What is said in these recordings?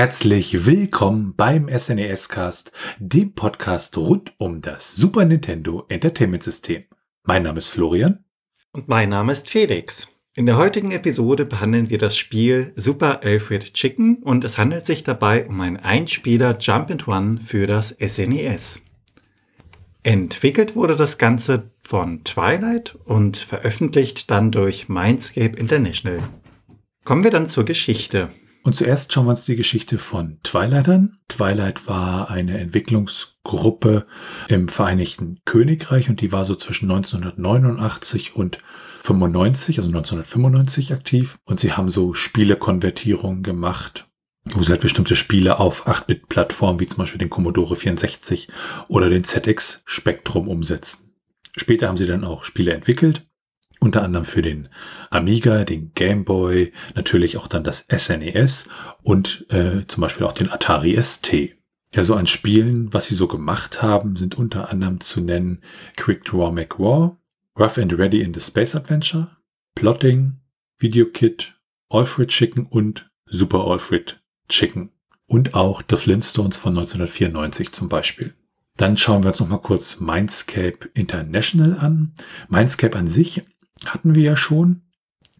herzlich willkommen beim SNES Cast, dem Podcast rund um das Super Nintendo Entertainment System. Mein Name ist Florian. Und mein Name ist Felix. In der heutigen Episode behandeln wir das Spiel Super Alfred Chicken und es handelt sich dabei um ein Einspieler Jump and Run für das SNES. Entwickelt wurde das Ganze von Twilight und veröffentlicht dann durch Mindscape International. Kommen wir dann zur Geschichte. Und zuerst schauen wir uns die Geschichte von Twilight an. Twilight war eine Entwicklungsgruppe im Vereinigten Königreich und die war so zwischen 1989 und 95, also 1995 aktiv. Und sie haben so Spielekonvertierungen gemacht, wo sie halt bestimmte Spiele auf 8-Bit-Plattformen wie zum Beispiel den Commodore 64 oder den ZX Spectrum umsetzen. Später haben sie dann auch Spiele entwickelt unter anderem für den Amiga, den Game Boy, natürlich auch dann das SNES e und äh, zum Beispiel auch den Atari ST. Ja, so an Spielen, was sie so gemacht haben, sind unter anderem zu nennen Quick Draw McWar, Rough and Ready in the Space Adventure, Plotting, Video Kit, Alfred Chicken und Super Alfred Chicken. Und auch The Flintstones von 1994 zum Beispiel. Dann schauen wir uns noch mal kurz Mindscape International an. Mindscape an sich hatten wir ja schon.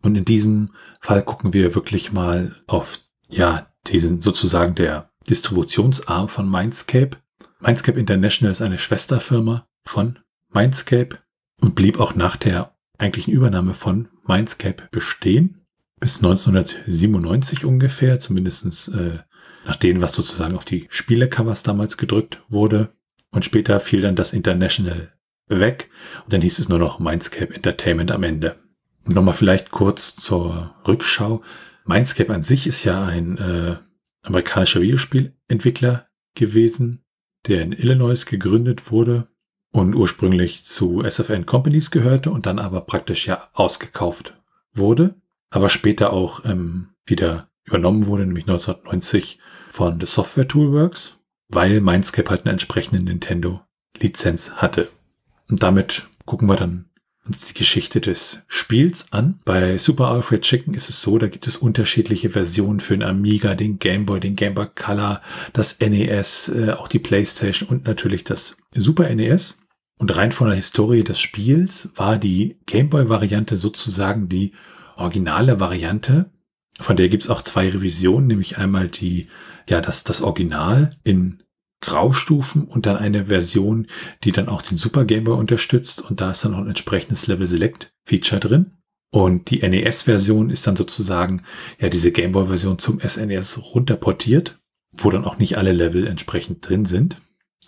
Und in diesem Fall gucken wir wirklich mal auf, ja, diesen sozusagen der Distributionsarm von Mindscape. Mindscape International ist eine Schwesterfirma von Mindscape und blieb auch nach der eigentlichen Übernahme von Mindscape bestehen. Bis 1997 ungefähr, zumindestens äh, nach dem, was sozusagen auf die Spielecovers damals gedrückt wurde. Und später fiel dann das International weg und dann hieß es nur noch Mindscape Entertainment am Ende. Und nochmal vielleicht kurz zur Rückschau. Mindscape an sich ist ja ein äh, amerikanischer Videospielentwickler gewesen, der in Illinois gegründet wurde und ursprünglich zu SFN Companies gehörte und dann aber praktisch ja ausgekauft wurde, aber später auch ähm, wieder übernommen wurde, nämlich 1990 von The Software Toolworks, weil Mindscape halt eine entsprechende Nintendo Lizenz hatte. Und damit gucken wir dann uns die Geschichte des Spiels an. Bei Super Alfred Chicken ist es so, da gibt es unterschiedliche Versionen für den Amiga, den Game Boy, den Game Boy Color, das NES, äh, auch die PlayStation und natürlich das Super NES. Und rein von der Historie des Spiels war die Game Boy Variante sozusagen die originale Variante. Von der gibt es auch zwei Revisionen, nämlich einmal die, ja, das, das Original in Graustufen und dann eine Version, die dann auch den Super Game Boy unterstützt und da ist dann auch ein entsprechendes Level Select Feature drin. Und die NES-Version ist dann sozusagen ja diese Game Boy-Version zum SNES e runterportiert, wo dann auch nicht alle Level entsprechend drin sind.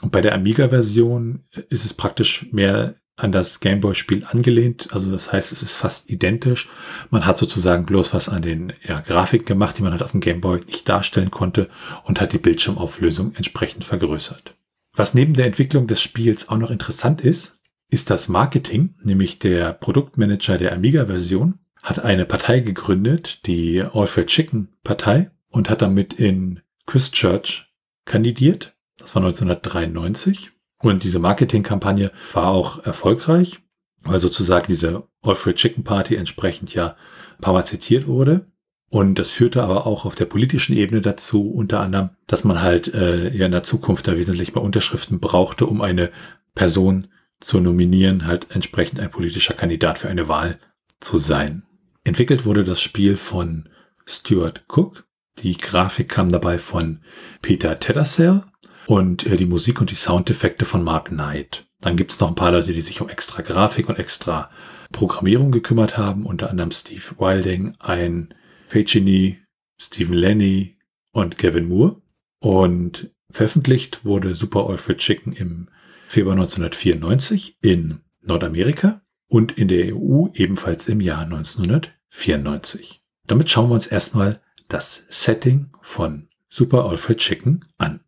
Und bei der Amiga-Version ist es praktisch mehr an das Gameboy-Spiel angelehnt. Also das heißt, es ist fast identisch. Man hat sozusagen bloß was an den ja, Grafiken gemacht, die man halt auf dem Gameboy nicht darstellen konnte und hat die Bildschirmauflösung entsprechend vergrößert. Was neben der Entwicklung des Spiels auch noch interessant ist, ist das Marketing, nämlich der Produktmanager der Amiga-Version hat eine Partei gegründet, die Alfred Chicken Partei, und hat damit in Christchurch kandidiert. Das war 1993 und diese Marketingkampagne war auch erfolgreich, weil sozusagen diese Alfred Chicken Party entsprechend ja ein paar Mal zitiert wurde. Und das führte aber auch auf der politischen Ebene dazu, unter anderem, dass man halt äh, ja in der Zukunft da wesentlich mehr Unterschriften brauchte, um eine Person zu nominieren, halt entsprechend ein politischer Kandidat für eine Wahl zu sein. Entwickelt wurde das Spiel von Stuart Cook. Die Grafik kam dabei von Peter Teddersell und äh, die Musik und die Soundeffekte von Mark Knight. Dann gibt es noch ein paar Leute, die sich um extra Grafik und extra Programmierung gekümmert haben, unter anderem Steve Wilding, ein Fechini, Stephen Lenny und Gavin Moore. Und veröffentlicht wurde Super Alfred Chicken im Februar 1994 in Nordamerika und in der EU ebenfalls im Jahr 1994. Damit schauen wir uns erstmal das Setting von Super Alfred Chicken an.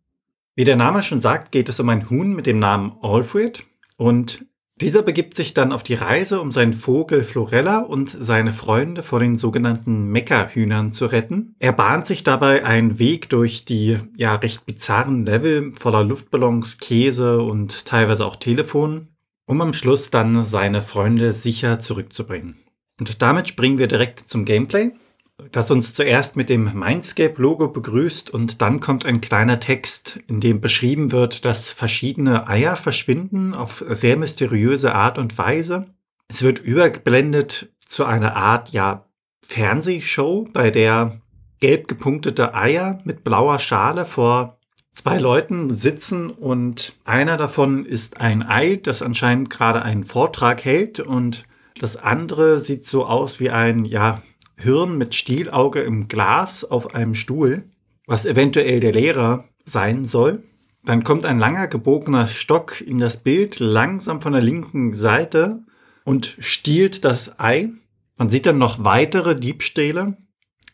Wie der Name schon sagt, geht es um ein Huhn mit dem Namen Alfred und dieser begibt sich dann auf die Reise, um seinen Vogel Florella und seine Freunde vor den sogenannten Meckerhühnern zu retten. Er bahnt sich dabei einen Weg durch die ja recht bizarren Level voller Luftballons, Käse und teilweise auch Telefon, um am Schluss dann seine Freunde sicher zurückzubringen. Und damit springen wir direkt zum Gameplay. Das uns zuerst mit dem Mindscape-Logo begrüßt und dann kommt ein kleiner Text, in dem beschrieben wird, dass verschiedene Eier verschwinden auf sehr mysteriöse Art und Weise. Es wird übergeblendet zu einer Art, ja, Fernsehshow, bei der gelb gepunktete Eier mit blauer Schale vor zwei Leuten sitzen und einer davon ist ein Ei, das anscheinend gerade einen Vortrag hält und das andere sieht so aus wie ein, ja, Hirn mit Stielauge im Glas auf einem Stuhl, was eventuell der Lehrer sein soll. Dann kommt ein langer gebogener Stock in das Bild langsam von der linken Seite und stiehlt das Ei. Man sieht dann noch weitere Diebstähle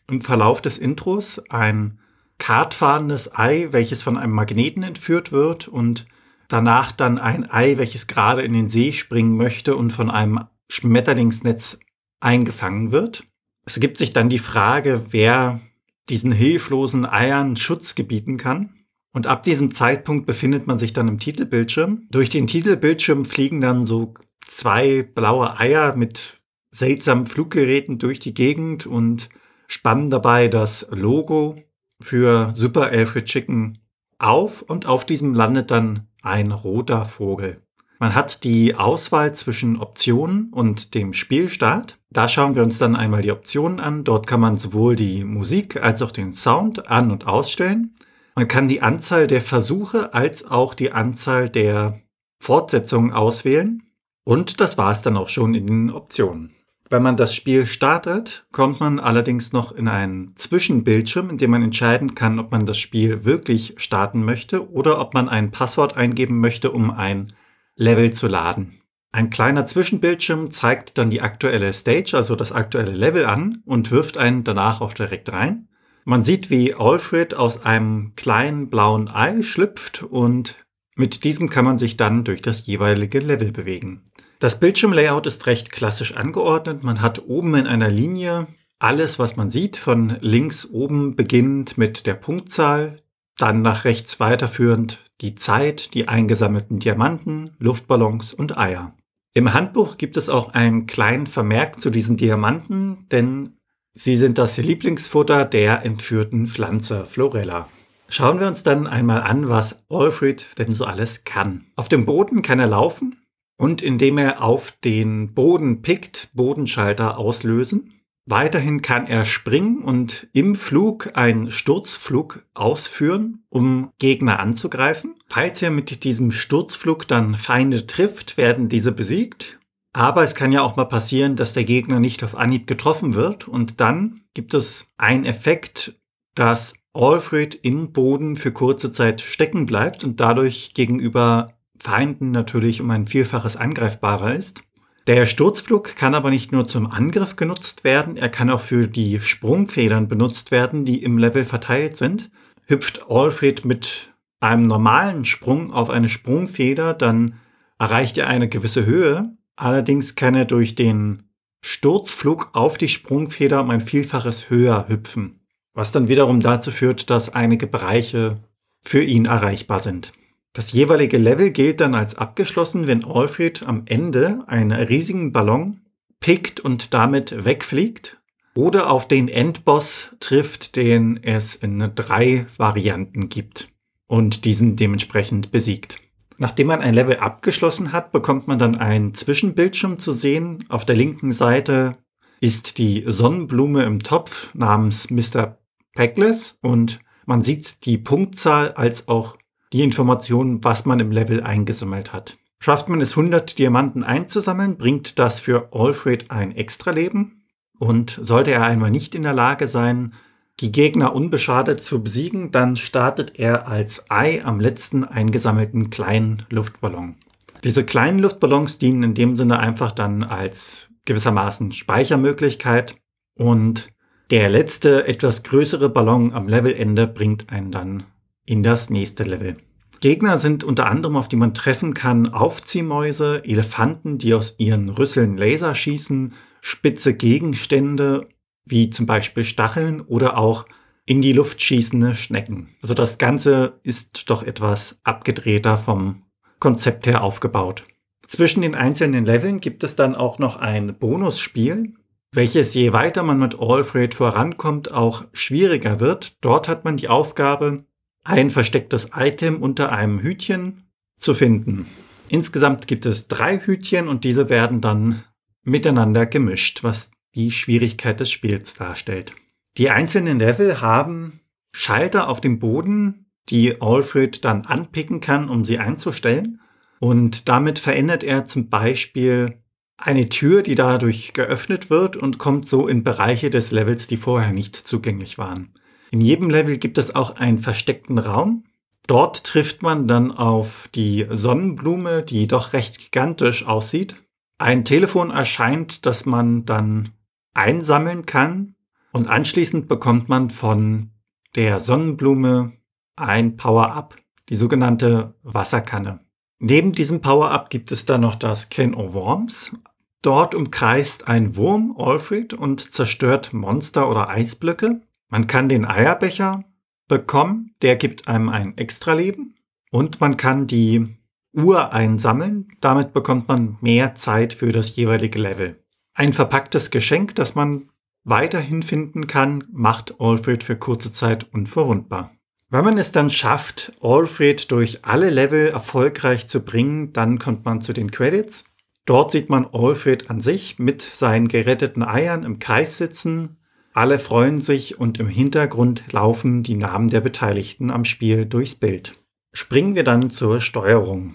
im Verlauf des Intros. Ein kartfahrendes Ei, welches von einem Magneten entführt wird und danach dann ein Ei, welches gerade in den See springen möchte und von einem Schmetterlingsnetz eingefangen wird. Es gibt sich dann die Frage, wer diesen hilflosen Eiern Schutz gebieten kann. Und ab diesem Zeitpunkt befindet man sich dann im Titelbildschirm. Durch den Titelbildschirm fliegen dann so zwei blaue Eier mit seltsamen Fluggeräten durch die Gegend und spannen dabei das Logo für Super Alfred Chicken auf und auf diesem landet dann ein roter Vogel. Man hat die Auswahl zwischen Optionen und dem Spielstart. Da schauen wir uns dann einmal die Optionen an. Dort kann man sowohl die Musik als auch den Sound an- und ausstellen. Man kann die Anzahl der Versuche als auch die Anzahl der Fortsetzungen auswählen. Und das war es dann auch schon in den Optionen. Wenn man das Spiel startet, kommt man allerdings noch in einen Zwischenbildschirm, in dem man entscheiden kann, ob man das Spiel wirklich starten möchte oder ob man ein Passwort eingeben möchte, um ein Level zu laden. Ein kleiner Zwischenbildschirm zeigt dann die aktuelle Stage, also das aktuelle Level an und wirft einen danach auch direkt rein. Man sieht, wie Alfred aus einem kleinen blauen Ei schlüpft und mit diesem kann man sich dann durch das jeweilige Level bewegen. Das Bildschirmlayout ist recht klassisch angeordnet. Man hat oben in einer Linie alles, was man sieht, von links oben beginnend mit der Punktzahl, dann nach rechts weiterführend die Zeit, die eingesammelten Diamanten, Luftballons und Eier. Im Handbuch gibt es auch einen kleinen Vermerk zu diesen Diamanten, denn sie sind das Lieblingsfutter der entführten Pflanze Florella. Schauen wir uns dann einmal an, was Alfred denn so alles kann. Auf dem Boden kann er laufen und indem er auf den Boden pickt, Bodenschalter auslösen. Weiterhin kann er springen und im Flug einen Sturzflug ausführen, um Gegner anzugreifen. Falls er mit diesem Sturzflug dann Feinde trifft, werden diese besiegt. Aber es kann ja auch mal passieren, dass der Gegner nicht auf Anhieb getroffen wird und dann gibt es einen Effekt, dass Alfred im Boden für kurze Zeit stecken bleibt und dadurch gegenüber Feinden natürlich um ein Vielfaches angreifbarer ist. Der Sturzflug kann aber nicht nur zum Angriff genutzt werden, er kann auch für die Sprungfedern benutzt werden, die im Level verteilt sind. Hüpft Alfred mit einem normalen Sprung auf eine Sprungfeder, dann erreicht er eine gewisse Höhe. Allerdings kann er durch den Sturzflug auf die Sprungfeder um ein Vielfaches höher hüpfen, was dann wiederum dazu führt, dass einige Bereiche für ihn erreichbar sind. Das jeweilige Level gilt dann als abgeschlossen, wenn Alfred am Ende einen riesigen Ballon pickt und damit wegfliegt oder auf den Endboss trifft, den es in drei Varianten gibt und diesen dementsprechend besiegt. Nachdem man ein Level abgeschlossen hat, bekommt man dann einen Zwischenbildschirm zu sehen. Auf der linken Seite ist die Sonnenblume im Topf namens Mr. Peckless und man sieht die Punktzahl als auch die Informationen, was man im Level eingesammelt hat. Schafft man es 100 Diamanten einzusammeln, bringt das für Alfred ein Extraleben. Und sollte er einmal nicht in der Lage sein, die Gegner unbeschadet zu besiegen, dann startet er als Ei am letzten eingesammelten kleinen Luftballon. Diese kleinen Luftballons dienen in dem Sinne einfach dann als gewissermaßen Speichermöglichkeit und der letzte etwas größere Ballon am Levelende bringt einen dann in das nächste Level. Gegner sind unter anderem, auf die man treffen kann, Aufziehmäuse, Elefanten, die aus ihren Rüsseln Laser schießen, spitze Gegenstände, wie zum Beispiel Stacheln oder auch in die Luft schießende Schnecken. Also das Ganze ist doch etwas abgedrehter vom Konzept her aufgebaut. Zwischen den einzelnen Leveln gibt es dann auch noch ein Bonusspiel. welches je weiter man mit Alfred vorankommt, auch schwieriger wird. Dort hat man die Aufgabe, ein verstecktes Item unter einem Hütchen zu finden. Insgesamt gibt es drei Hütchen und diese werden dann miteinander gemischt, was die Schwierigkeit des Spiels darstellt. Die einzelnen Level haben Schalter auf dem Boden, die Alfred dann anpicken kann, um sie einzustellen. Und damit verändert er zum Beispiel eine Tür, die dadurch geöffnet wird und kommt so in Bereiche des Levels, die vorher nicht zugänglich waren. In jedem Level gibt es auch einen versteckten Raum. Dort trifft man dann auf die Sonnenblume, die doch recht gigantisch aussieht. Ein Telefon erscheint, das man dann einsammeln kann und anschließend bekommt man von der Sonnenblume ein Power-Up, die sogenannte Wasserkanne. Neben diesem Power-Up gibt es dann noch das Can of Worms. Dort umkreist ein Wurm Alfred und zerstört Monster oder Eisblöcke. Man kann den Eierbecher bekommen, der gibt einem ein Extraleben. Und man kann die Uhr einsammeln, damit bekommt man mehr Zeit für das jeweilige Level. Ein verpacktes Geschenk, das man weiterhin finden kann, macht Alfred für kurze Zeit unverwundbar. Wenn man es dann schafft, Alfred durch alle Level erfolgreich zu bringen, dann kommt man zu den Credits. Dort sieht man Alfred an sich mit seinen geretteten Eiern im Kreis sitzen. Alle freuen sich und im Hintergrund laufen die Namen der Beteiligten am Spiel durchs Bild. Springen wir dann zur Steuerung.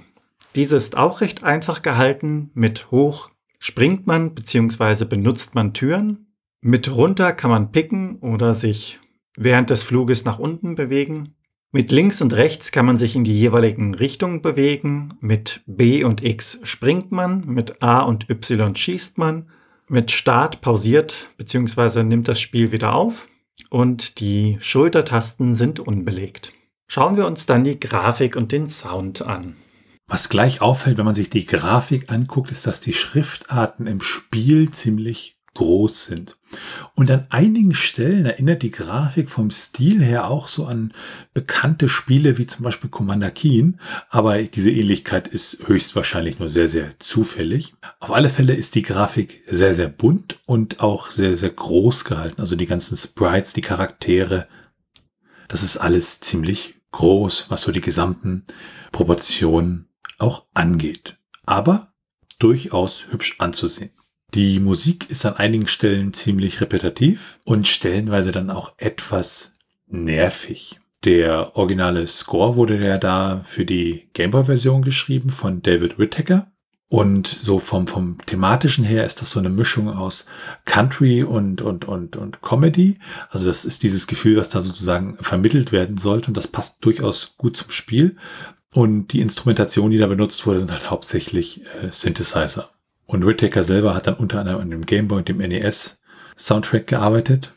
Diese ist auch recht einfach gehalten. Mit hoch springt man bzw. benutzt man Türen. Mit runter kann man picken oder sich während des Fluges nach unten bewegen. Mit links und rechts kann man sich in die jeweiligen Richtungen bewegen. Mit B und X springt man, mit A und Y schießt man. Mit Start pausiert bzw. nimmt das Spiel wieder auf und die Schultertasten sind unbelegt. Schauen wir uns dann die Grafik und den Sound an. Was gleich auffällt, wenn man sich die Grafik anguckt, ist, dass die Schriftarten im Spiel ziemlich groß sind. Und an einigen Stellen erinnert die Grafik vom Stil her auch so an bekannte Spiele wie zum Beispiel Commander Keen, aber diese Ähnlichkeit ist höchstwahrscheinlich nur sehr, sehr zufällig. Auf alle Fälle ist die Grafik sehr, sehr bunt und auch sehr, sehr groß gehalten. Also die ganzen Sprites, die Charaktere, das ist alles ziemlich groß, was so die gesamten Proportionen auch angeht. Aber durchaus hübsch anzusehen. Die Musik ist an einigen Stellen ziemlich repetitiv und stellenweise dann auch etwas nervig. Der originale Score wurde ja da für die Gameboy-Version geschrieben von David Whittaker. Und so vom, vom thematischen her ist das so eine Mischung aus Country und, und, und, und Comedy. Also das ist dieses Gefühl, was da sozusagen vermittelt werden sollte und das passt durchaus gut zum Spiel. Und die Instrumentation, die da benutzt wurde, sind halt hauptsächlich äh, Synthesizer. Und Whittaker selber hat dann unter anderem an dem Game Boy und dem NES Soundtrack gearbeitet.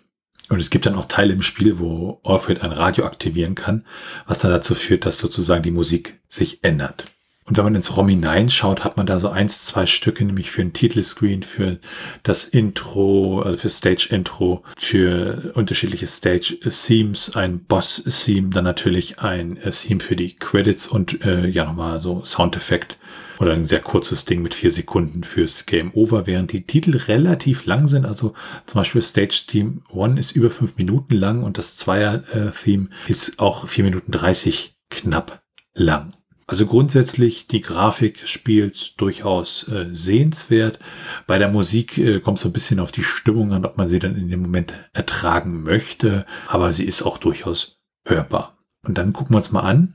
Und es gibt dann auch Teile im Spiel, wo Alfred ein Radio aktivieren kann, was dann dazu führt, dass sozusagen die Musik sich ändert. Und wenn man ins ROM hineinschaut, hat man da so eins, zwei Stücke, nämlich für ein Titelscreen, für das Intro, also für Stage-Intro, für unterschiedliche Stage-Themes, ein Boss-Theme, dann natürlich ein Theme für die Credits und äh, ja nochmal so Soundeffekt oder ein sehr kurzes Ding mit vier Sekunden fürs Game Over, während die Titel relativ lang sind. Also zum Beispiel Stage Theme One ist über fünf Minuten lang und das Zweier-Theme ist auch vier Minuten dreißig knapp lang. Also grundsätzlich die Grafik des Spiels durchaus äh, sehenswert. Bei der Musik äh, kommt es so ein bisschen auf die Stimmung an, ob man sie dann in dem Moment ertragen möchte, aber sie ist auch durchaus hörbar. Und dann gucken wir uns mal an,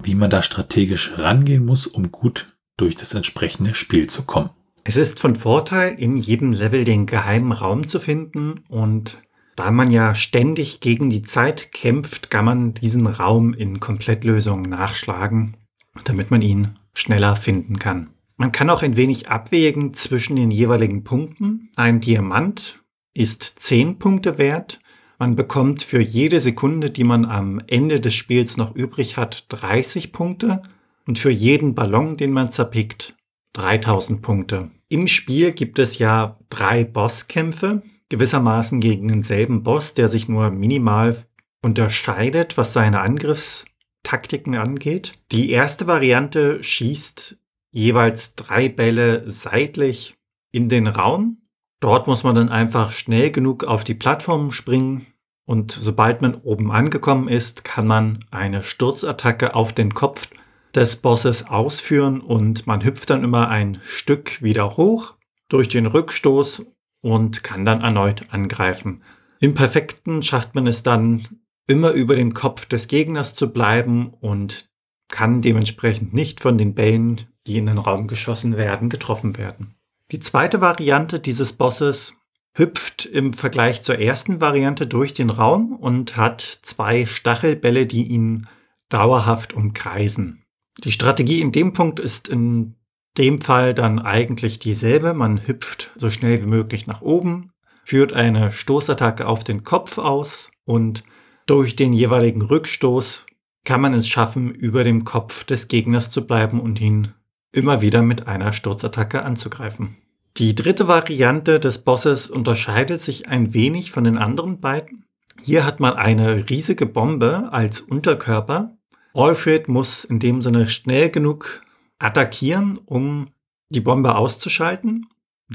wie man da strategisch rangehen muss, um gut durch das entsprechende Spiel zu kommen. Es ist von Vorteil, in jedem Level den geheimen Raum zu finden und da man ja ständig gegen die Zeit kämpft, kann man diesen Raum in Komplettlösungen nachschlagen, damit man ihn schneller finden kann. Man kann auch ein wenig abwägen zwischen den jeweiligen Punkten. Ein Diamant ist 10 Punkte wert. Man bekommt für jede Sekunde, die man am Ende des Spiels noch übrig hat, 30 Punkte und für jeden Ballon, den man zerpickt, 3000 Punkte. Im Spiel gibt es ja drei Bosskämpfe, gewissermaßen gegen denselben Boss, der sich nur minimal unterscheidet, was seine Angriffstaktiken angeht. Die erste Variante schießt jeweils drei Bälle seitlich in den Raum Dort muss man dann einfach schnell genug auf die Plattform springen und sobald man oben angekommen ist, kann man eine Sturzattacke auf den Kopf des Bosses ausführen und man hüpft dann immer ein Stück wieder hoch durch den Rückstoß und kann dann erneut angreifen. Im Perfekten schafft man es dann immer über den Kopf des Gegners zu bleiben und kann dementsprechend nicht von den Bällen, die in den Raum geschossen werden, getroffen werden. Die zweite Variante dieses Bosses hüpft im Vergleich zur ersten Variante durch den Raum und hat zwei Stachelbälle, die ihn dauerhaft umkreisen. Die Strategie in dem Punkt ist in dem Fall dann eigentlich dieselbe. Man hüpft so schnell wie möglich nach oben, führt eine Stoßattacke auf den Kopf aus und durch den jeweiligen Rückstoß kann man es schaffen, über dem Kopf des Gegners zu bleiben und ihn immer wieder mit einer Sturzattacke anzugreifen. Die dritte Variante des Bosses unterscheidet sich ein wenig von den anderen beiden. Hier hat man eine riesige Bombe als Unterkörper. Alfred muss in dem Sinne schnell genug attackieren, um die Bombe auszuschalten.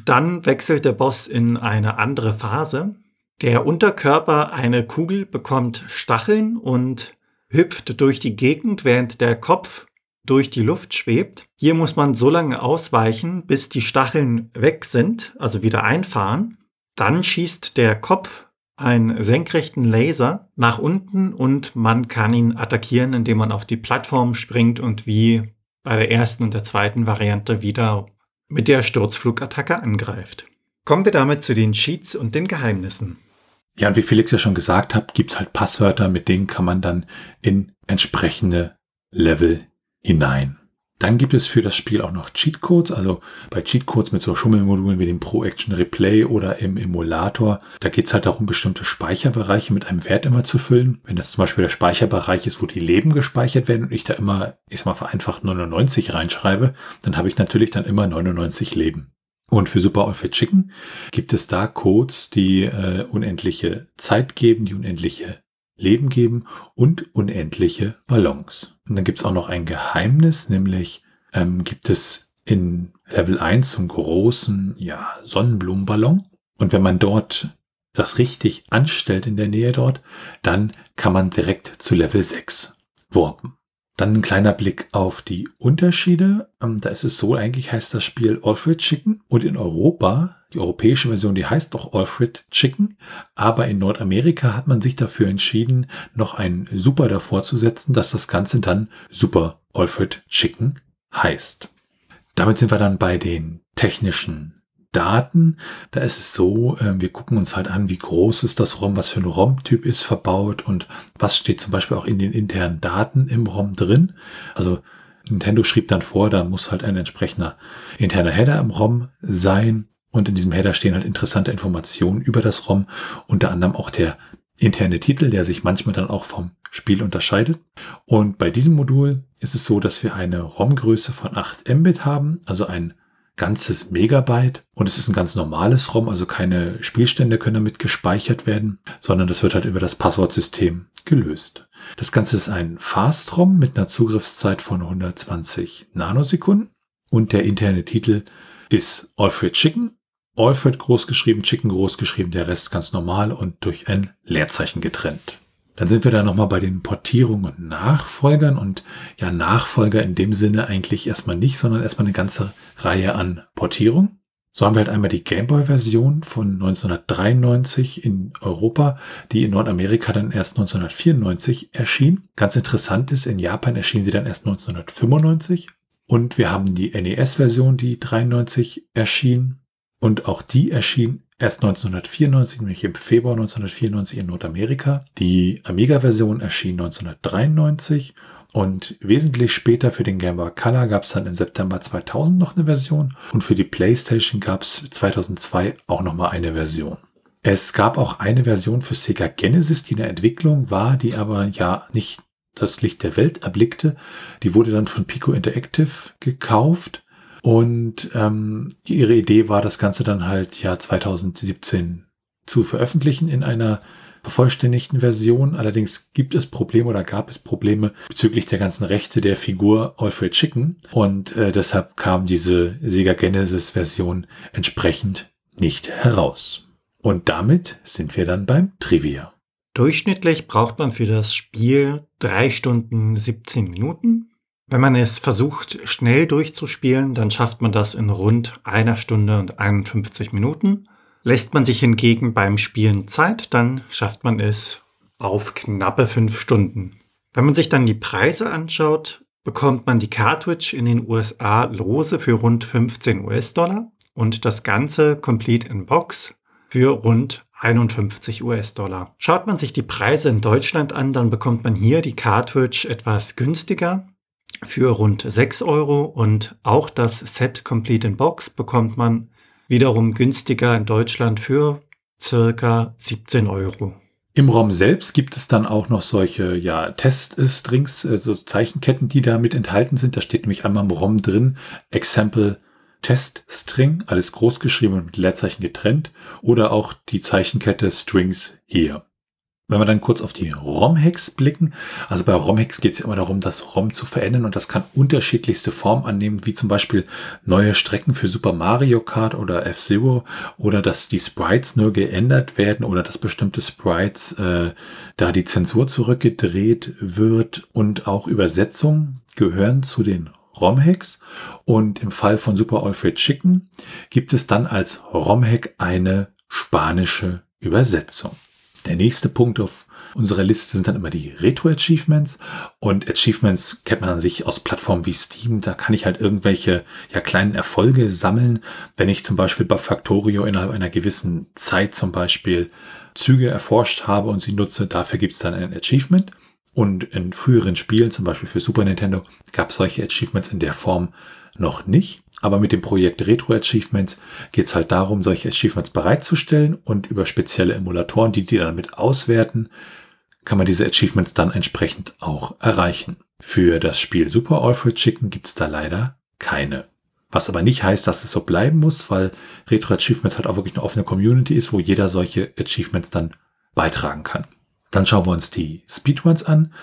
Dann wechselt der Boss in eine andere Phase. Der Unterkörper, eine Kugel, bekommt Stacheln und hüpft durch die Gegend, während der Kopf durch die Luft schwebt. Hier muss man so lange ausweichen, bis die Stacheln weg sind, also wieder einfahren. Dann schießt der Kopf einen senkrechten Laser nach unten und man kann ihn attackieren, indem man auf die Plattform springt und wie bei der ersten und der zweiten Variante wieder mit der Sturzflugattacke angreift. Kommen wir damit zu den Cheats und den Geheimnissen. Ja, und wie Felix ja schon gesagt hat, gibt's halt Passwörter, mit denen kann man dann in entsprechende Level hinein. Dann gibt es für das Spiel auch noch Cheatcodes, also bei Cheatcodes mit so Schummelmodulen wie dem Pro Action Replay oder im Emulator, da geht es halt darum, bestimmte Speicherbereiche mit einem Wert immer zu füllen. Wenn das zum Beispiel der Speicherbereich ist, wo die Leben gespeichert werden und ich da immer, ich sag mal vereinfacht 99 reinschreibe, dann habe ich natürlich dann immer 99 Leben. Und für Super All Chicken gibt es da Codes, die äh, unendliche Zeit geben, die unendliche Leben geben und unendliche Ballons. Und dann gibt es auch noch ein Geheimnis, nämlich ähm, gibt es in Level 1 zum großen ja, Sonnenblumenballon. Und wenn man dort das richtig anstellt in der Nähe dort, dann kann man direkt zu Level 6 warpen. Dann ein kleiner Blick auf die Unterschiede. Ähm, da ist es so, eigentlich heißt das Spiel Alfred Chicken und in Europa, die europäische Version, die heißt doch Alfred Chicken, aber in Nordamerika hat man sich dafür entschieden, noch ein Super davor zu setzen, dass das Ganze dann Super Alfred Chicken heißt. Damit sind wir dann bei den technischen Daten, da ist es so, äh, wir gucken uns halt an, wie groß ist das ROM, was für ein ROM-Typ ist verbaut und was steht zum Beispiel auch in den internen Daten im ROM drin. Also Nintendo schrieb dann vor, da muss halt ein entsprechender interner Header im ROM sein und in diesem Header stehen halt interessante Informationen über das ROM, unter anderem auch der interne Titel, der sich manchmal dann auch vom Spiel unterscheidet. Und bei diesem Modul ist es so, dass wir eine ROM-Größe von 8 Mbit haben, also ein ganzes Megabyte und es ist ein ganz normales ROM, also keine Spielstände können damit gespeichert werden, sondern das wird halt über das Passwortsystem gelöst. Das Ganze ist ein Fast-ROM mit einer Zugriffszeit von 120 Nanosekunden und der interne Titel ist Alfred Chicken. Alfred großgeschrieben, Chicken großgeschrieben, der Rest ganz normal und durch ein Leerzeichen getrennt. Dann sind wir da nochmal bei den Portierungen und Nachfolgern und ja, Nachfolger in dem Sinne eigentlich erstmal nicht, sondern erstmal eine ganze Reihe an Portierungen. So haben wir halt einmal die Gameboy-Version von 1993 in Europa, die in Nordamerika dann erst 1994 erschien. Ganz interessant ist, in Japan erschien sie dann erst 1995. Und wir haben die NES-Version, die 93 erschien. Und auch die erschien erst 1994, nämlich im Februar 1994 in Nordamerika. Die Amiga-Version erschien 1993 und wesentlich später für den Game Boy Color gab es dann im September 2000 noch eine Version und für die PlayStation gab es 2002 auch noch mal eine Version. Es gab auch eine Version für Sega Genesis, die in der Entwicklung war, die aber ja nicht das Licht der Welt erblickte. Die wurde dann von Pico Interactive gekauft und ähm, ihre Idee war, das Ganze dann halt ja 2017 zu veröffentlichen in einer vervollständigten Version. Allerdings gibt es Probleme oder gab es Probleme bezüglich der ganzen Rechte der Figur Alfred Chicken. Und äh, deshalb kam diese Sega Genesis Version entsprechend nicht heraus. Und damit sind wir dann beim Trivia. Durchschnittlich braucht man für das Spiel drei Stunden 17 Minuten. Wenn man es versucht, schnell durchzuspielen, dann schafft man das in rund einer Stunde und 51 Minuten. Lässt man sich hingegen beim Spielen Zeit, dann schafft man es auf knappe fünf Stunden. Wenn man sich dann die Preise anschaut, bekommt man die Cartridge in den USA lose für rund 15 US-Dollar und das Ganze complete in Box für rund 51 US-Dollar. Schaut man sich die Preise in Deutschland an, dann bekommt man hier die Cartridge etwas günstiger für rund 6 Euro und auch das Set Complete in Box bekommt man wiederum günstiger in Deutschland für circa 17 Euro. Im ROM selbst gibt es dann auch noch solche ja, Teststrings, also Zeichenketten, die da mit enthalten sind. Da steht nämlich einmal im ROM drin, Example Test String, alles groß geschrieben und mit Leerzeichen getrennt, oder auch die Zeichenkette Strings hier. Wenn wir dann kurz auf die ROM-Hacks blicken, also bei ROM-Hacks geht es ja immer darum, das ROM zu verändern und das kann unterschiedlichste Formen annehmen, wie zum Beispiel neue Strecken für Super Mario Kart oder F-Zero oder dass die Sprites nur geändert werden oder dass bestimmte Sprites äh, da die Zensur zurückgedreht wird und auch Übersetzungen gehören zu den ROM-Hacks und im Fall von Super Alfred Chicken gibt es dann als ROM-Hack eine spanische Übersetzung. Der nächste Punkt auf unserer Liste sind dann immer die Retro-Achievements. Und Achievements kennt man an sich aus Plattformen wie Steam. Da kann ich halt irgendwelche ja, kleinen Erfolge sammeln. Wenn ich zum Beispiel bei Factorio innerhalb einer gewissen Zeit zum Beispiel Züge erforscht habe und sie nutze, dafür gibt es dann ein Achievement. Und in früheren Spielen, zum Beispiel für Super Nintendo, gab es solche Achievements in der Form noch nicht. Aber mit dem Projekt Retro Achievements geht es halt darum, solche Achievements bereitzustellen und über spezielle Emulatoren, die die dann mit auswerten, kann man diese Achievements dann entsprechend auch erreichen. Für das Spiel Super Alfred Chicken gibt es da leider keine. Was aber nicht heißt, dass es so bleiben muss, weil Retro Achievements halt auch wirklich eine offene Community ist, wo jeder solche Achievements dann beitragen kann. Dann schauen wir uns die Speedruns an.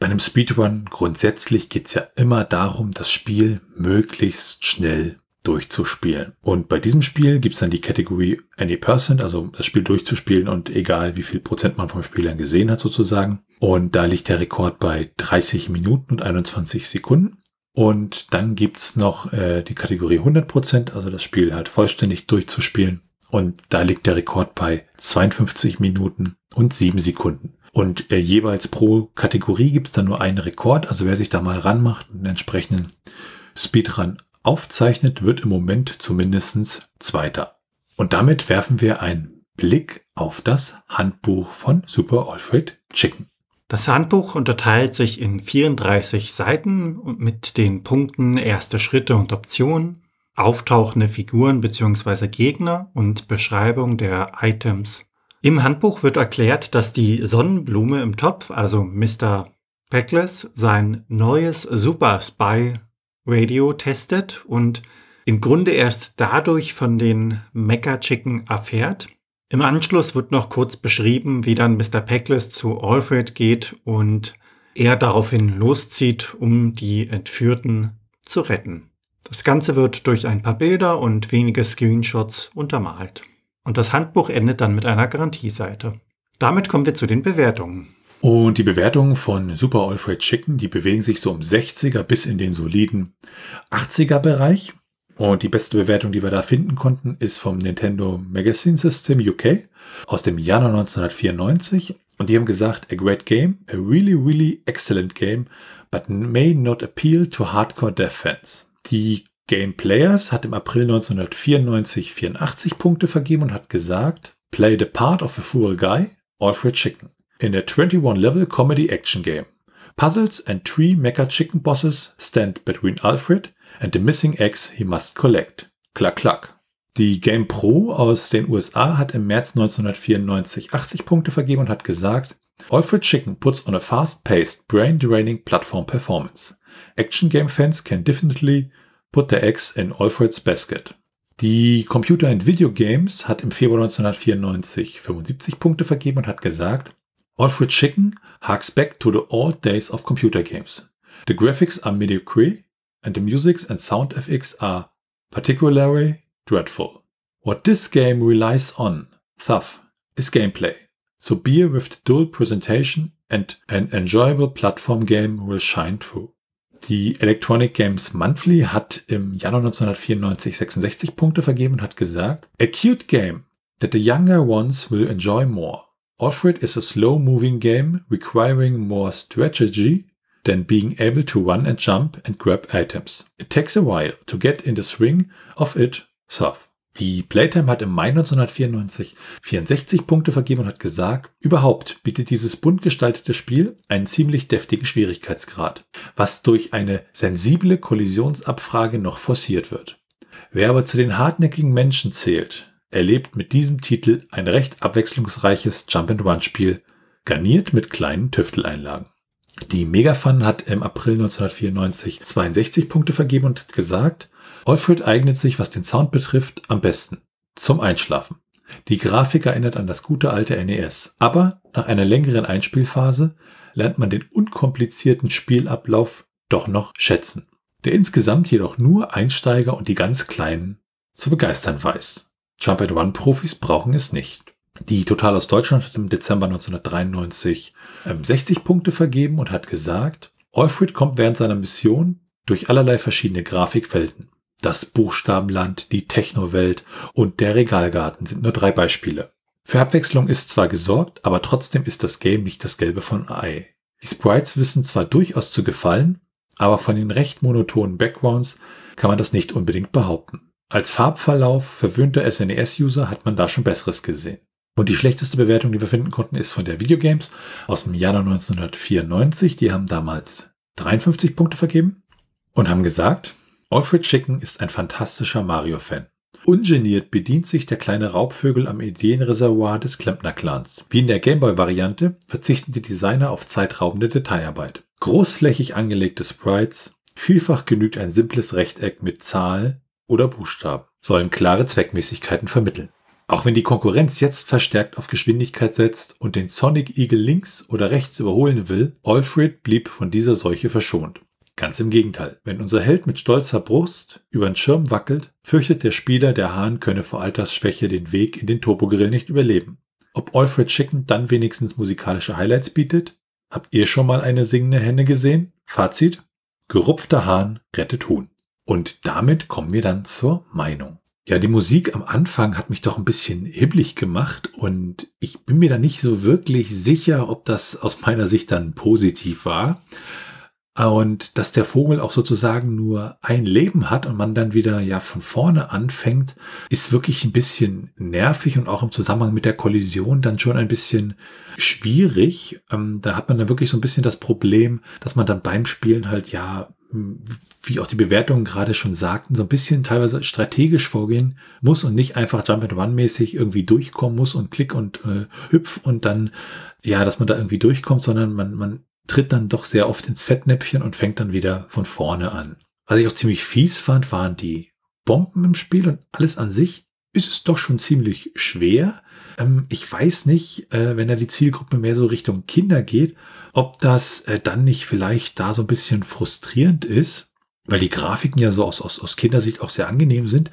Bei einem Speedrun grundsätzlich geht es ja immer darum, das Spiel möglichst schnell durchzuspielen. Und bei diesem Spiel gibt es dann die Kategorie Any Percent, also das Spiel durchzuspielen und egal wie viel Prozent man vom Spielern gesehen hat sozusagen. Und da liegt der Rekord bei 30 Minuten und 21 Sekunden. Und dann gibt's noch äh, die Kategorie 100 Prozent, also das Spiel halt vollständig durchzuspielen. Und da liegt der Rekord bei 52 Minuten und 7 Sekunden. Und äh, jeweils pro Kategorie gibt's dann nur einen Rekord. Also wer sich da mal ranmacht und einen entsprechenden Speedrun aufzeichnet, wird im Moment zumindestens Zweiter. Und damit werfen wir einen Blick auf das Handbuch von Super Alfred Chicken. Das Handbuch unterteilt sich in 34 Seiten mit den Punkten erste Schritte und Optionen, auftauchende Figuren bzw. Gegner und Beschreibung der Items. Im Handbuch wird erklärt, dass die Sonnenblume im Topf, also Mr. Peckless, sein neues Super Spy Radio testet und im Grunde erst dadurch von den Mecha Chicken erfährt. Im Anschluss wird noch kurz beschrieben, wie dann Mr. Peckless zu Alfred geht und er daraufhin loszieht, um die Entführten zu retten. Das Ganze wird durch ein paar Bilder und wenige Screenshots untermalt. Und das Handbuch endet dann mit einer Garantieseite. Damit kommen wir zu den Bewertungen. Und die Bewertungen von Super Alfred Chicken, die bewegen sich so um 60er bis in den soliden 80er Bereich. Und die beste Bewertung, die wir da finden konnten, ist vom Nintendo Magazine System UK aus dem Januar 1994. Und die haben gesagt, a great game, a really, really excellent game, but may not appeal to hardcore dev fans. Die Game Players hat im April 1994 84 Punkte vergeben und hat gesagt, play the part of a fool guy, Alfred Chicken, in a 21-level comedy action game. Puzzles and three mecha chicken bosses stand between Alfred and the missing eggs he must collect. Klack, klack. Die Game Pro aus den USA hat im März 1994 80 Punkte vergeben und hat gesagt, Alfred Chicken puts on a fast-paced, brain-draining platform performance. Action game fans can definitely put their eggs in Alfred's basket. Die Computer and Video Games hat im Februar 1994 75 Punkte vergeben und hat gesagt, Alfred Chicken harks back to the old days of computer games. The graphics are mediocre and the music and sound FX are particularly dreadful. What this game relies on, thus, is gameplay. So beer with the dual presentation and an enjoyable platform game will shine through. Die Electronic Games Monthly hat im Januar 1994 66 Punkte vergeben und hat gesagt, A cute game that the younger ones will enjoy more. Alfred is a slow-moving game requiring more strategy than being able to run and jump and grab items. It takes a while to get in the swing of it, soft. Die Playtime hat im Mai 1994 64 Punkte vergeben und hat gesagt, überhaupt bietet dieses bunt gestaltete Spiel einen ziemlich deftigen Schwierigkeitsgrad, was durch eine sensible Kollisionsabfrage noch forciert wird. Wer aber zu den hartnäckigen Menschen zählt, erlebt mit diesem Titel ein recht abwechslungsreiches Jump-and-Run-Spiel, garniert mit kleinen Tüfteleinlagen. Die Megafun hat im April 1994 62 Punkte vergeben und gesagt, Alfred eignet sich, was den Sound betrifft, am besten. Zum Einschlafen. Die Grafik erinnert an das gute alte NES, aber nach einer längeren Einspielphase lernt man den unkomplizierten Spielablauf doch noch schätzen, der insgesamt jedoch nur Einsteiger und die ganz Kleinen zu begeistern weiß. Jump and Run Profis brauchen es nicht. Die Total aus Deutschland hat im Dezember 1993 ähm, 60 Punkte vergeben und hat gesagt, Alfred kommt während seiner Mission durch allerlei verschiedene Grafikwelten. Das Buchstabenland, die Technowelt und der Regalgarten sind nur drei Beispiele. Für Abwechslung ist zwar gesorgt, aber trotzdem ist das Game nicht das Gelbe von Ei. Die Sprites wissen zwar durchaus zu gefallen, aber von den recht monotonen Backgrounds kann man das nicht unbedingt behaupten. Als Farbverlauf verwöhnter SNES-User hat man da schon Besseres gesehen. Und die schlechteste Bewertung, die wir finden konnten, ist von der Videogames aus dem Jahr 1994. Die haben damals 53 Punkte vergeben und haben gesagt, Alfred Chicken ist ein fantastischer Mario-Fan. Ungeniert bedient sich der kleine Raubvögel am Ideenreservoir des Klempner-Clans. Wie in der Gameboy-Variante verzichten die Designer auf zeitraubende Detailarbeit. Großflächig angelegte Sprites, vielfach genügt ein simples Rechteck mit Zahl oder Buchstaben, sollen klare Zweckmäßigkeiten vermitteln. Auch wenn die Konkurrenz jetzt verstärkt auf Geschwindigkeit setzt und den Sonic Eagle links oder rechts überholen will, Alfred blieb von dieser Seuche verschont. Ganz im Gegenteil. Wenn unser Held mit stolzer Brust über den Schirm wackelt, fürchtet der Spieler, der Hahn könne vor Altersschwäche den Weg in den Turbogrill nicht überleben. Ob Alfred Chicken dann wenigstens musikalische Highlights bietet? Habt ihr schon mal eine singende Henne gesehen? Fazit? Gerupfter Hahn rettet Huhn. Und damit kommen wir dann zur Meinung. Ja, die Musik am Anfang hat mich doch ein bisschen hibblig gemacht und ich bin mir da nicht so wirklich sicher, ob das aus meiner Sicht dann positiv war. Und dass der Vogel auch sozusagen nur ein Leben hat und man dann wieder ja von vorne anfängt, ist wirklich ein bisschen nervig und auch im Zusammenhang mit der Kollision dann schon ein bisschen schwierig. Ähm, da hat man dann wirklich so ein bisschen das Problem, dass man dann beim Spielen halt ja wie auch die Bewertungen gerade schon sagten, so ein bisschen teilweise strategisch vorgehen muss und nicht einfach Jump and Run mäßig irgendwie durchkommen muss und klick und äh, hüpf und dann, ja, dass man da irgendwie durchkommt, sondern man, man tritt dann doch sehr oft ins Fettnäpfchen und fängt dann wieder von vorne an. Was ich auch ziemlich fies fand, waren die Bomben im Spiel und alles an sich ist es doch schon ziemlich schwer. Ähm, ich weiß nicht, äh, wenn da die Zielgruppe mehr so Richtung Kinder geht, ob das äh, dann nicht vielleicht da so ein bisschen frustrierend ist, weil die Grafiken ja so aus, aus, aus Kindersicht auch sehr angenehm sind,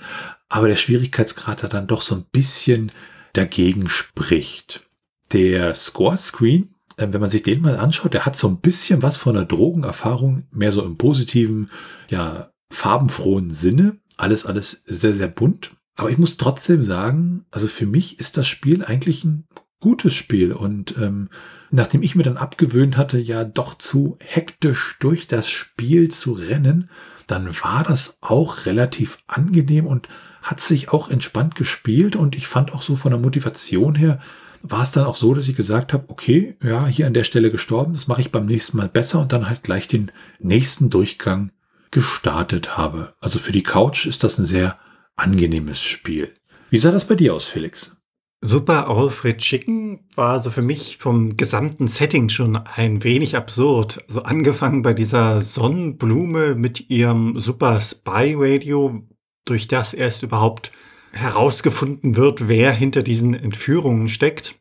aber der Schwierigkeitsgrad da dann doch so ein bisschen dagegen spricht. Der Score-Screen, äh, wenn man sich den mal anschaut, der hat so ein bisschen was von einer Drogenerfahrung, mehr so im positiven, ja, farbenfrohen Sinne. Alles, alles sehr, sehr bunt. Aber ich muss trotzdem sagen, also für mich ist das Spiel eigentlich ein gutes Spiel und ähm, nachdem ich mir dann abgewöhnt hatte, ja doch zu hektisch durch das Spiel zu rennen, dann war das auch relativ angenehm und hat sich auch entspannt gespielt und ich fand auch so von der Motivation her war es dann auch so, dass ich gesagt habe, okay, ja, hier an der Stelle gestorben, das mache ich beim nächsten Mal besser und dann halt gleich den nächsten Durchgang gestartet habe. Also für die Couch ist das ein sehr angenehmes Spiel. Wie sah das bei dir aus, Felix? Super Alfred Chicken war so für mich vom gesamten Setting schon ein wenig absurd. Also angefangen bei dieser Sonnenblume mit ihrem Super Spy Radio, durch das erst überhaupt herausgefunden wird, wer hinter diesen Entführungen steckt.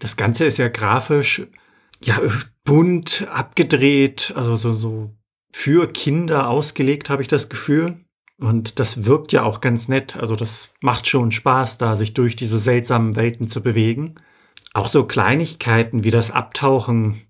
Das Ganze ist ja grafisch, ja, bunt, abgedreht, also so, so für Kinder ausgelegt, habe ich das Gefühl. Und das wirkt ja auch ganz nett. Also das macht schon Spaß, da sich durch diese seltsamen Welten zu bewegen. Auch so Kleinigkeiten wie das Abtauchen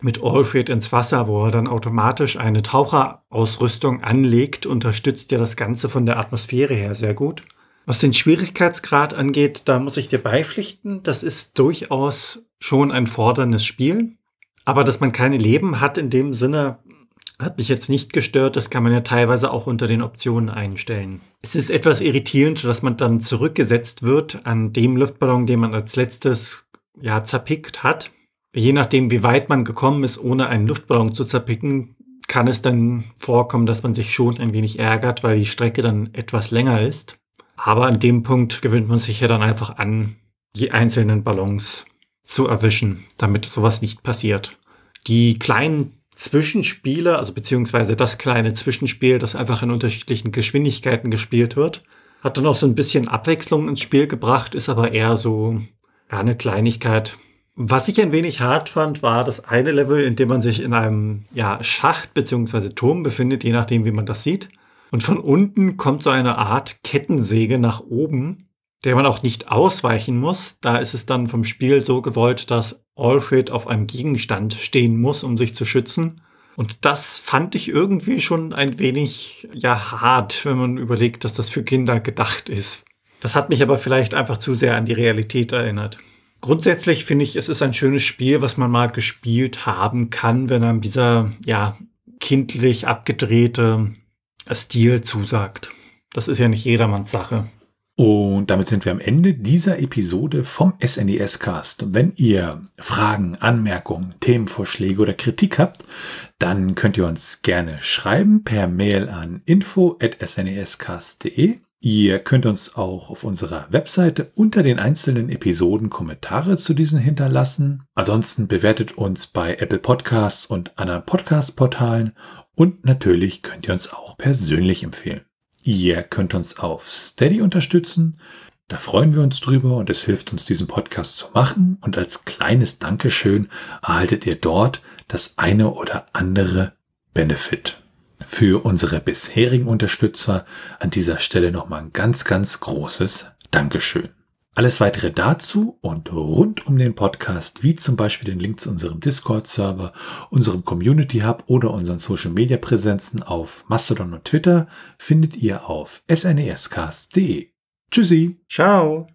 mit Alfred ins Wasser, wo er dann automatisch eine Taucherausrüstung anlegt, unterstützt ja das Ganze von der Atmosphäre her sehr gut. Was den Schwierigkeitsgrad angeht, da muss ich dir beipflichten, das ist durchaus schon ein forderndes Spiel. Aber dass man keine Leben hat in dem Sinne, hat mich jetzt nicht gestört. Das kann man ja teilweise auch unter den Optionen einstellen. Es ist etwas irritierend, dass man dann zurückgesetzt wird an dem Luftballon, den man als letztes ja zerpickt hat. Je nachdem, wie weit man gekommen ist, ohne einen Luftballon zu zerpicken, kann es dann vorkommen, dass man sich schon ein wenig ärgert, weil die Strecke dann etwas länger ist. Aber an dem Punkt gewöhnt man sich ja dann einfach an, die einzelnen Ballons zu erwischen, damit sowas nicht passiert. Die kleinen Zwischenspiele, also beziehungsweise das kleine Zwischenspiel, das einfach in unterschiedlichen Geschwindigkeiten gespielt wird, hat dann auch so ein bisschen Abwechslung ins Spiel gebracht, ist aber eher so ja, eine Kleinigkeit. Was ich ein wenig hart fand, war das eine Level, in dem man sich in einem ja, Schacht beziehungsweise Turm befindet, je nachdem, wie man das sieht. Und von unten kommt so eine Art Kettensäge nach oben der man auch nicht ausweichen muss. Da ist es dann vom Spiel so gewollt, dass Alfred auf einem Gegenstand stehen muss, um sich zu schützen. Und das fand ich irgendwie schon ein wenig, ja, hart, wenn man überlegt, dass das für Kinder gedacht ist. Das hat mich aber vielleicht einfach zu sehr an die Realität erinnert. Grundsätzlich finde ich, es ist ein schönes Spiel, was man mal gespielt haben kann, wenn einem dieser, ja, kindlich abgedrehte Stil zusagt. Das ist ja nicht jedermanns Sache. Und damit sind wir am Ende dieser Episode vom SNES Cast. Wenn ihr Fragen, Anmerkungen, Themenvorschläge oder Kritik habt, dann könnt ihr uns gerne schreiben per Mail an info@snescast.de. Ihr könnt uns auch auf unserer Webseite unter den einzelnen Episoden Kommentare zu diesen hinterlassen. Ansonsten bewertet uns bei Apple Podcasts und anderen Podcast-Portalen und natürlich könnt ihr uns auch persönlich empfehlen. Ihr könnt uns auf Steady unterstützen. Da freuen wir uns drüber und es hilft uns, diesen Podcast zu machen. Und als kleines Dankeschön erhaltet ihr dort das eine oder andere Benefit. Für unsere bisherigen Unterstützer an dieser Stelle nochmal ein ganz, ganz großes Dankeschön. Alles weitere dazu und rund um den Podcast, wie zum Beispiel den Link zu unserem Discord-Server, unserem Community Hub oder unseren Social Media Präsenzen auf Mastodon und Twitter, findet ihr auf snescast.de. Tschüssi. Ciao.